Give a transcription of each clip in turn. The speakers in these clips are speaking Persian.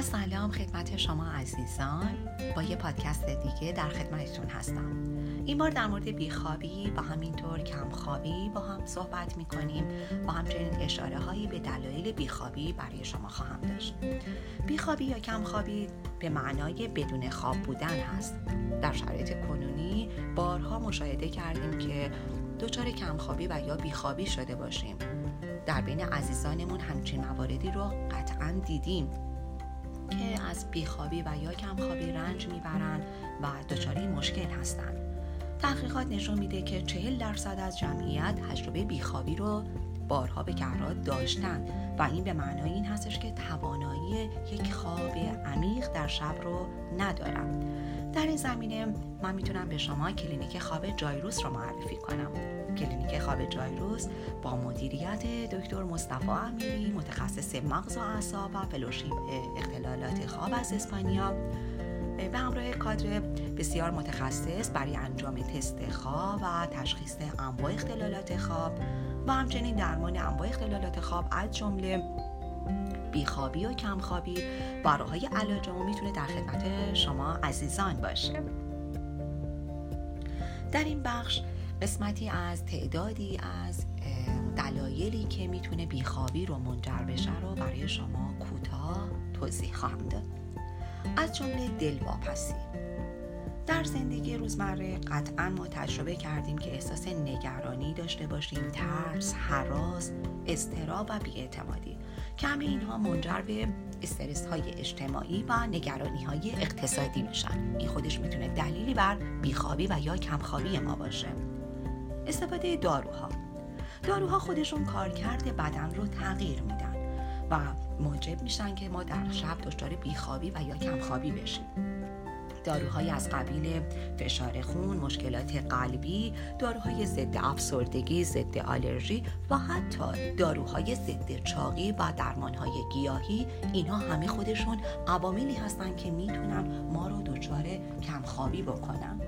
سلام خدمت شما عزیزان. با یه پادکست دیگه در خدمتتون هستم. این بار در مورد بیخوابی و همینطور کمخوابی با هم صحبت می‌کنیم. و همچنین اشاره هایی به دلایل بیخوابی برای شما خواهم داشت. بیخوابی یا کمخوابی به معنای بدون خواب بودن هست. در شرایط کنونی بارها مشاهده کردیم که دچار کمخوابی و یا بیخوابی شده باشیم. در بین عزیزانمون همچین مواردی رو قطعا دیدیم. که از بیخوابی و یا کمخوابی رنج می‌برند و دچار این مشکل هستند تحقیقات نشون میده که چهل درصد از جمعیت تجربه بیخوابی رو بارها به کرات داشتن و این به معنای این هستش که توانایی یک خواب عمیق در شب رو ندارم. در این زمینه من می‌تونم به شما کلینیک خواب جایروس رو معرفی کنم. کلینیک خواب جایروس با مدیریت دکتر مصطفی امیری متخصص مغز و اعصاب و fellowship اختلالات خواب از اسپانیا. به همراه کادر بسیار متخصص برای انجام تست خواب و تشخیص انواع اختلالات خواب و همچنین درمان انواع اختلالات خواب از جمله بیخوابی و کمخوابی و راههای علاج می‌تونه در خدمت شما عزیزان باشه. در این بخش قسمتی از تعدادی از دلایلی که می‌تونه بیخوابی رو منجر بشه رو برای شما کوتاه توضیح خواهم داد. از جمله دلواپسی. در زندگی روزمره قطعا ما تجربه کردیم که احساس نگرانی داشته باشیم ترس، حراس، استراب و بیاعتمادی. همه اینها منجر به استرس های اجتماعی و نگرانی های اقتصادی میشن. این خودش می‌تونه دلیلی بر بیخوابی و یا کمخوابی ما باشه. استفاده داروها. داروها خودشون کارکرد بدن رو تغییر میدن و موجب میشن که ما در شب دچار بیخوابی و یا کمخوابی بشیم. داروهای از قبیل فشار خون، مشکلات قلبی، داروهای ضد افسردگی، ضد آلرژی و حتی داروهای ضد چاقی و درمانهای گیاهی. اینها همه خودشون عواملی هستن که می‌تونن ما رو دچار کمخوابی بکنن.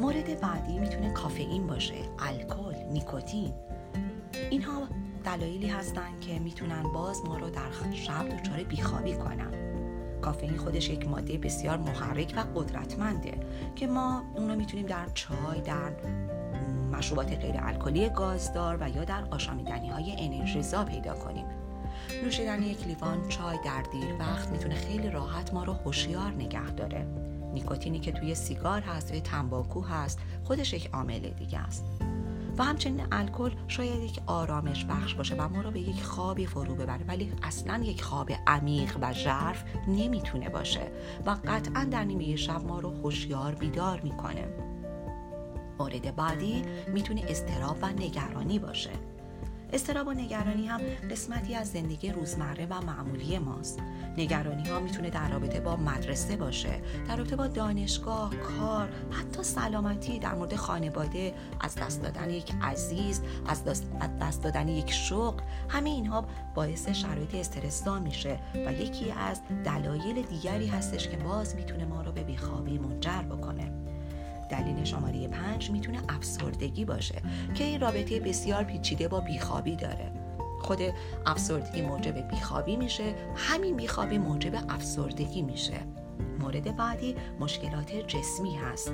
مورد بعدی می‌تونه کافئین باشه الکل نیکوتین. اینها دلایلی هستن که می‌تونن باز ما رو در شب دچار بیخوابی کنن. کافئین خودش یک ماده بسیار محرک و قدرتمنده که ما اون رو می‌تونیم در چای در مشروبات غیر الکلی گازدار و یا در آشامیدنی های انرژیزا پیدا کنیم. نوشیدن یک لیوان چای در دیر وقت می‌تونه خیلی راحت ما رو هوشیار نگه داره. نیکوتینی که توی سیگار هست توی تنباکو هست خودش یک عامل دیگه است. و همچنین الکل شاید یک آرامش بخش باشه و ما رو به یک خوابی فرو ببره ولی اصلا یک خواب عمیق و ژرف نمی‌تونه باشه و قطعا در نیمه شب ما رو هوشیار بیدار می‌کنه. مورد بعدی می‌تونه استراب و نگرانی باشه. استراب و نگرانی هم قسمتی از زندگی روزمره و معمولی ماست. نگرانی ها می‌تونه در رابطه با مدرسه باشه در رابطه با دانشگاه کار حتی سلامتی در مورد خانواده از دست دادن یک عزیز از دست دادن یک شغل. همه اینها باعث شرایط استرسا میشه و یکی از دلایل دیگری هستش که باز می‌تونه ما رو به بیخوابی منجر بکنه. دلیل شماره پنج می‌تونه افسردگی باشه که این رابطه بسیار پیچیده با بیخوابی داره. خود افسردگی موجب بیخوابی میشه همین بیخوابی موجب افسردگی میشه. مورد بعدی مشکلات جسمی هست.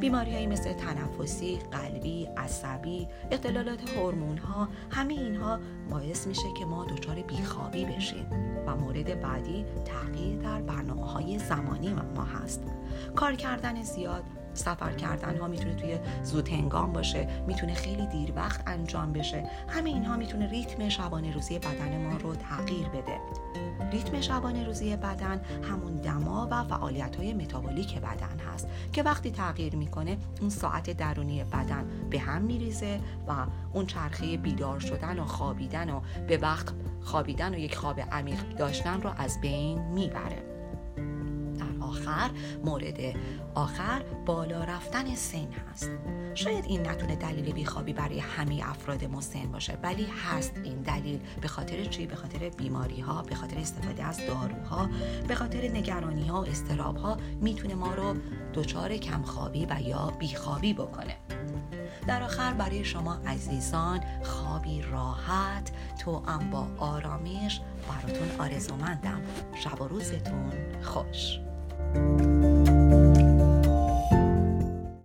بیماری مثل تنفسی، قلبی، عصبی، اختلالات هورمون ها همه اینها باعث میشه که ما دچار بیخوابی بشیم. و مورد بعدی تغییر در برنامه های زمانی ما هست. کار کردن زیاد سفر کردن ها می‌تونه توی زود هنگام باشه می‌تونه خیلی دیر وقت انجام بشه. همه اینها می‌تونه ریتم شبانه روزی بدن ما رو تغییر بده. ریتم شبانه روزی بدن همون دما و فعالیت های متابولیک بدن هست که وقتی تغییر می‌کنه اون ساعت درونی بدن به هم میریزه و اون چرخه بیدار شدن و خوابیدن و به وقت خوابیدن و یک خواب عمیق داشتن رو از بین می‌بره. آخر مورد آخر بالا رفتن سن هست. شاید این نتونه دلیل بیخوابی برای همه افراد مسن باشه ولی هست این دلیل به خاطر چی؟ به خاطر بیماری ها به خاطر استفاده از داروها به خاطر نگرانی ها و استراب ها می‌تونه ما رو دچار کمخوابی و یا بیخوابی بکنه. در آخر برای شما عزیزان خوابی راحت تو ام با آرامش براتون آرزومندم. شب و روزتون خوش. Thank you.